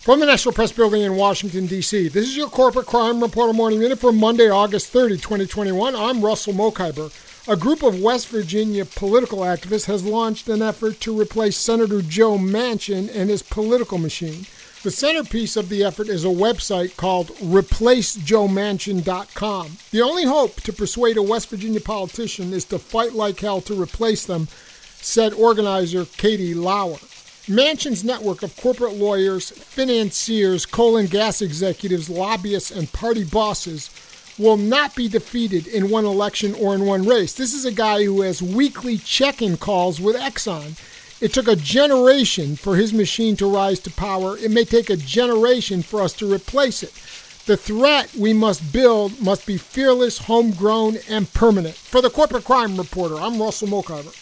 From the National Press Building in Washington, D.C., this is your Corporate Crime Reporter Morning Minute for Monday, August 30, 2021. I'm Russell Mokhiber. A group of West Virginia political activists has launched an effort to replace Senator Joe Manchin and his political machine. The centerpiece of the effort is a website called ReplaceJoeManchin.com. The only hope to persuade a West Virginia politician is to fight like hell to replace them, said organizer Katie Lauer. Manchin's network of corporate lawyers, financiers, coal and gas executives, lobbyists, and party bosses will not be defeated in one election or in one race. This is a guy who has weekly check in calls with Exxon. It took a generation for his machine to rise to power. It may take a generation for us to replace it. The threat we must build must be fearless, homegrown, and permanent. For the Corporate Crime Reporter, I'm Russell Mokhiber.